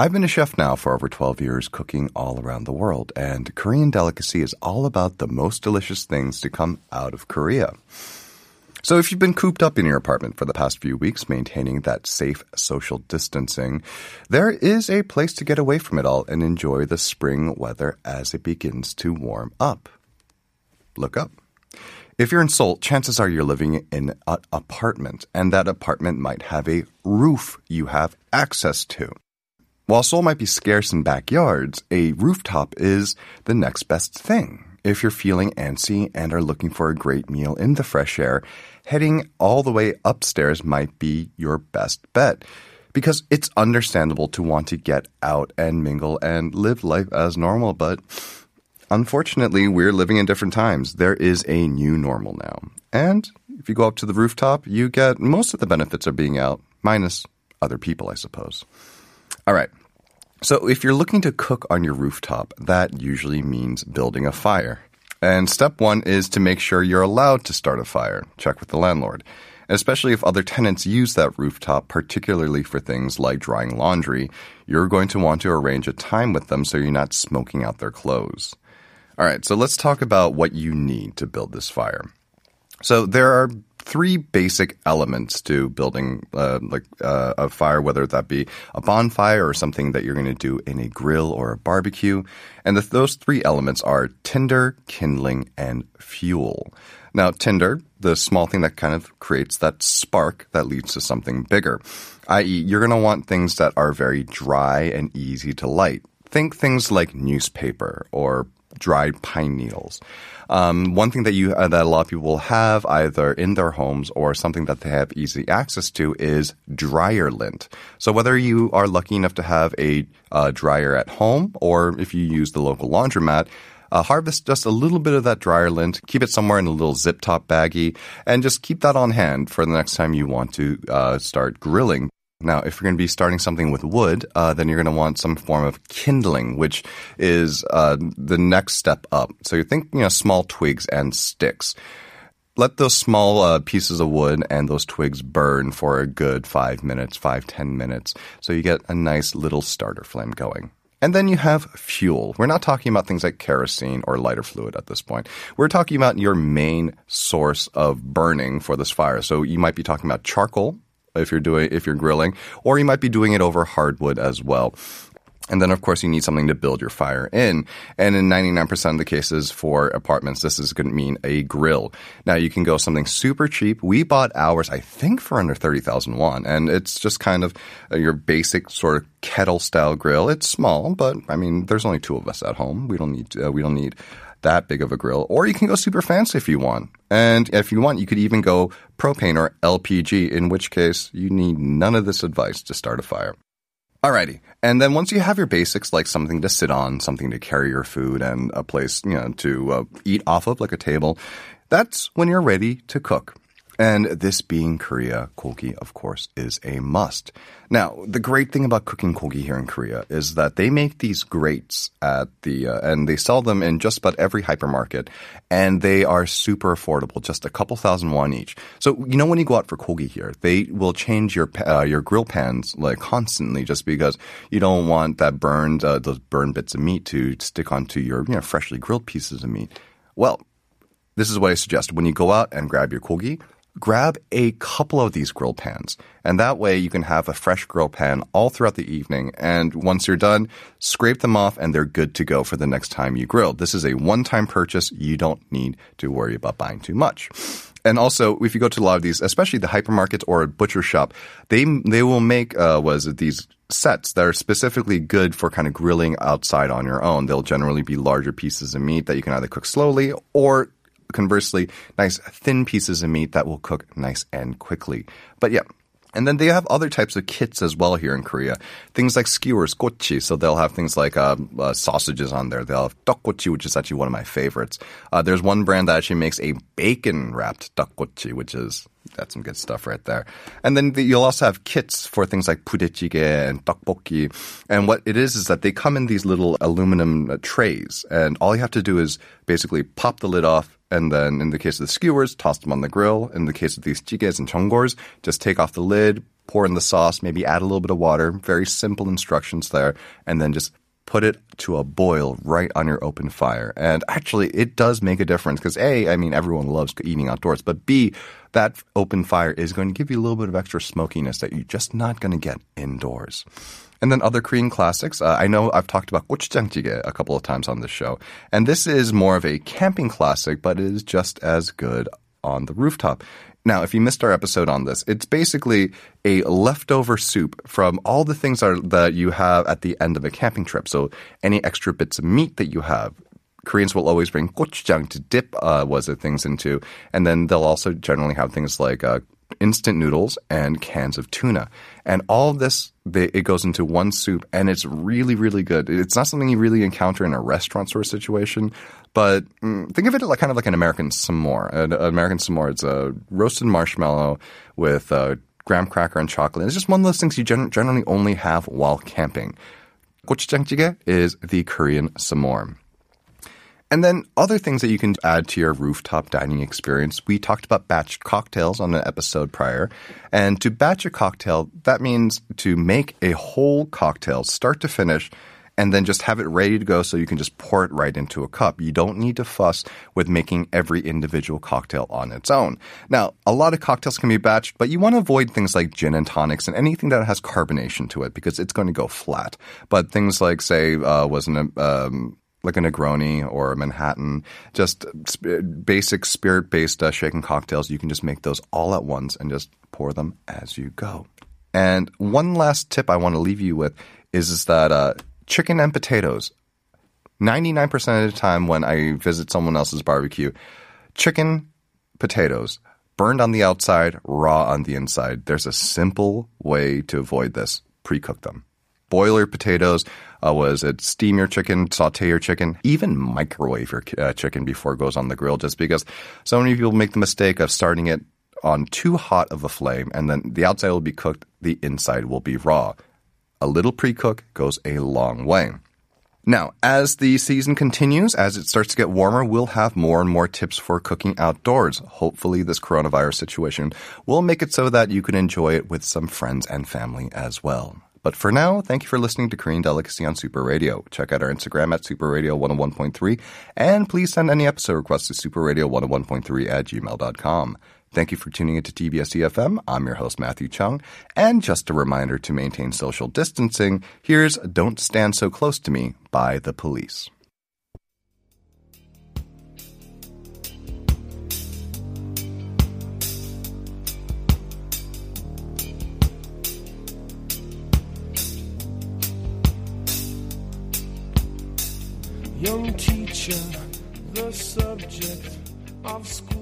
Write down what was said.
I've been a chef now for over 12 years, cooking all around the world, and Korean Delicacy is all about the most delicious things to come out of Korea. So if you've been cooped up in your apartment for the past few weeks, maintaining that safe social distancing, there is a place to get away from it all and enjoy the spring weather as it begins to warm up. Look up. If you're in Seoul, chances are you're living in an apartment, and that apartment might have a roof you have access to. While Seoul might be scarce in backyards, a rooftop is the next best thing. If you're feeling antsy and are looking for a great meal in the fresh air, heading all the way upstairs might be your best bet. Because it's understandable to want to get out and mingle and live life as normal, but Unfortunately, we're living in different times. There is a new normal now. And if you go up to the rooftop, you get most of the benefits of being out, minus other people, I suppose. All right. So if you're looking to cook on your rooftop, that usually means building a fire. And step one is to make sure you're allowed to start a fire. Check with the landlord. And especially if other tenants use that rooftop, particularly for things like drying laundry, you're going to want to arrange a time with them so you're not smoking out their clothes. All right, so let's talk about what you need to build this fire. So there are three basic elements to building uh, like uh, a fire, whether that be a bonfire or something that you're going to do in a grill or a barbecue. And the, those three elements are tinder, kindling, and fuel. Now, tinder, the small thing that kind of creates that spark that leads to something bigger, i.e., you're going to want things that are very dry and easy to light. Think things like newspaper or dried pine needles. Um, one thing that you uh, that a lot of people will have either in their homes or something that they have easy access to is dryer lint. So whether you are lucky enough to have a uh, dryer at home or if you use the local laundromat. Uh, harvest just a little bit of that dryer lint, keep it somewhere in a little zip top baggie, and just keep that on hand for the next time you want to uh, start grilling. Now, if you're going to be starting something with wood, uh, then you're going to want some form of kindling, which is uh, the next step up. So you think, you know, small twigs and sticks. Let those small uh, pieces of wood and those twigs burn for a good five minutes, five, ten minutes, so you get a nice little starter flame going. And then you have fuel. We're not talking about things like kerosene or lighter fluid at this point. We're talking about your main source of burning for this fire. So you might be talking about charcoal, if you're doing if you're grilling, or you might be doing it over hardwood as well. And then, of course, you need something to build your fire in. And in 99% of the cases for apartments, this is going to mean a grill. Now, you can go something super cheap. We bought ours, I think, for under 30,000 won. And it's just kind of your basic sort of kettle style grill. It's small, but I mean, there's only two of us at home. We don't need, uh, we don't need that big of a grill, or you can go super fancy if you want. And if you want, you could even go propane or LPG, in which case you need none of this advice to start a fire. Alrighty. And then once you have your basics, like something to sit on, something to carry your food, and a place, you know, to uh, eat off of, like a table, that's when you're ready to cook. And this being Korea, kogi, of course, is a must. Now, the great thing about cooking kogi here in Korea is that they make these grates at the, uh, and they sell them in just about every hypermarket, and they are super affordable, just a couple thousand won each. So, you know, when you go out for kogi here, they will change your, uh, your grill pans like constantly just because you don't want that burned, uh, those burned bits of meat to stick onto your, you know, freshly grilled pieces of meat. Well, this is what I suggest. When you go out and grab your kogi, grab a couple of these grill pans. And that way you can have a fresh grill pan all throughout the evening. And once you're done, scrape them off and they're good to go for the next time you grill. This is a one time purchase. You don't need to worry about buying too much. And also, if you go to a lot of these, especially the hypermarkets or a butcher shop, they they will make uh, was these sets that are specifically good for kind of grilling outside on your own. They'll generally be larger pieces of meat that you can either cook slowly or conversely, nice thin pieces of meat that will cook nice and quickly. But yeah, And then they have other types of kits as well here in Korea. Things like skewers, gochi. So they'll have things like uh, uh, sausages on there. They'll have tteokgochi, which is actually one of my favorites. Uh, there's one brand that actually makes a bacon wrapped tteokgochi, which is that's some good stuff right there. And then the, you'll also have kits for things like budae jjigae and tteokbokki. And what it is is that they come in these little aluminum uh, trays, and all you have to do is basically pop the lid off. And then, in the case of the skewers, toss them on the grill. In the case of these jigaes and jeongols, just take off the lid, pour in the sauce, maybe add a little bit of water. Very simple instructions there, and then just put it to a boil right on your open fire. And actually, it does make a difference because A, I mean, everyone loves eating outdoors, but B, that open fire is going to give you a little bit of extra smokiness that you're just not going to get indoors. And then other Korean classics. Uh, I know I've talked about gochujang jjigae a couple of times on this show. And this is more of a camping classic, but it is just as good on the rooftop. Now, if you missed our episode on this, it's basically a leftover soup from all the things are, that you have at the end of a camping trip. So any extra bits of meat that you have, Koreans will always bring gochujang to dip uh, was the things into, and then they'll also generally have things like uh, instant noodles and cans of tuna. And all this, they, it goes into one soup, and it's really, really good. It's not something you really encounter in a restaurant sort of situation, but mm, think of it like kind of like an American s'more. An, an American s'more, it's a roasted marshmallow with uh, graham cracker and chocolate. It's just one of those things you gen- generally only have while camping. Gochujang jjigae is the Korean s'more. And then other things that you can add to your rooftop dining experience. We talked about batched cocktails on an episode prior. And to batch a cocktail, that means to make a whole cocktail start to finish and then just have it ready to go so you can just pour it right into a cup. You don't need to fuss with making every individual cocktail on its own. Now, a lot of cocktails can be batched, but you want to avoid things like gin and tonics and anything that has carbonation to it because it's going to go flat. But things like, say, uh, was an um, like a Negroni or a Manhattan, just basic spirit based uh, shaken cocktails. You can just make those all at once and just pour them as you go. And one last tip I want to leave you with is, is that uh, chicken and potatoes. 99% of the time when I visit someone else's barbecue, chicken, potatoes, burned on the outside, raw on the inside. There's a simple way to avoid this. Pre cook them. Boiler potatoes, uh, was it steam your chicken, saute your chicken, even microwave your uh, chicken before it goes on the grill, just because so many people make the mistake of starting it on too hot of a flame and then the outside will be cooked, the inside will be raw. A little pre cook goes a long way. Now, as the season continues, as it starts to get warmer, we'll have more and more tips for cooking outdoors. Hopefully, this coronavirus situation will make it so that you can enjoy it with some friends and family as well. But for now, thank you for listening to Korean Delicacy on Super Radio. Check out our Instagram at Super Radio 101.3, and please send any episode requests to superradio101.3 at gmail.com. Thank you for tuning into TBS EFM. I'm your host, Matthew Chung. And just a reminder to maintain social distancing, here's Don't Stand So Close to Me by The Police. Young teacher, the subject of schoolgirl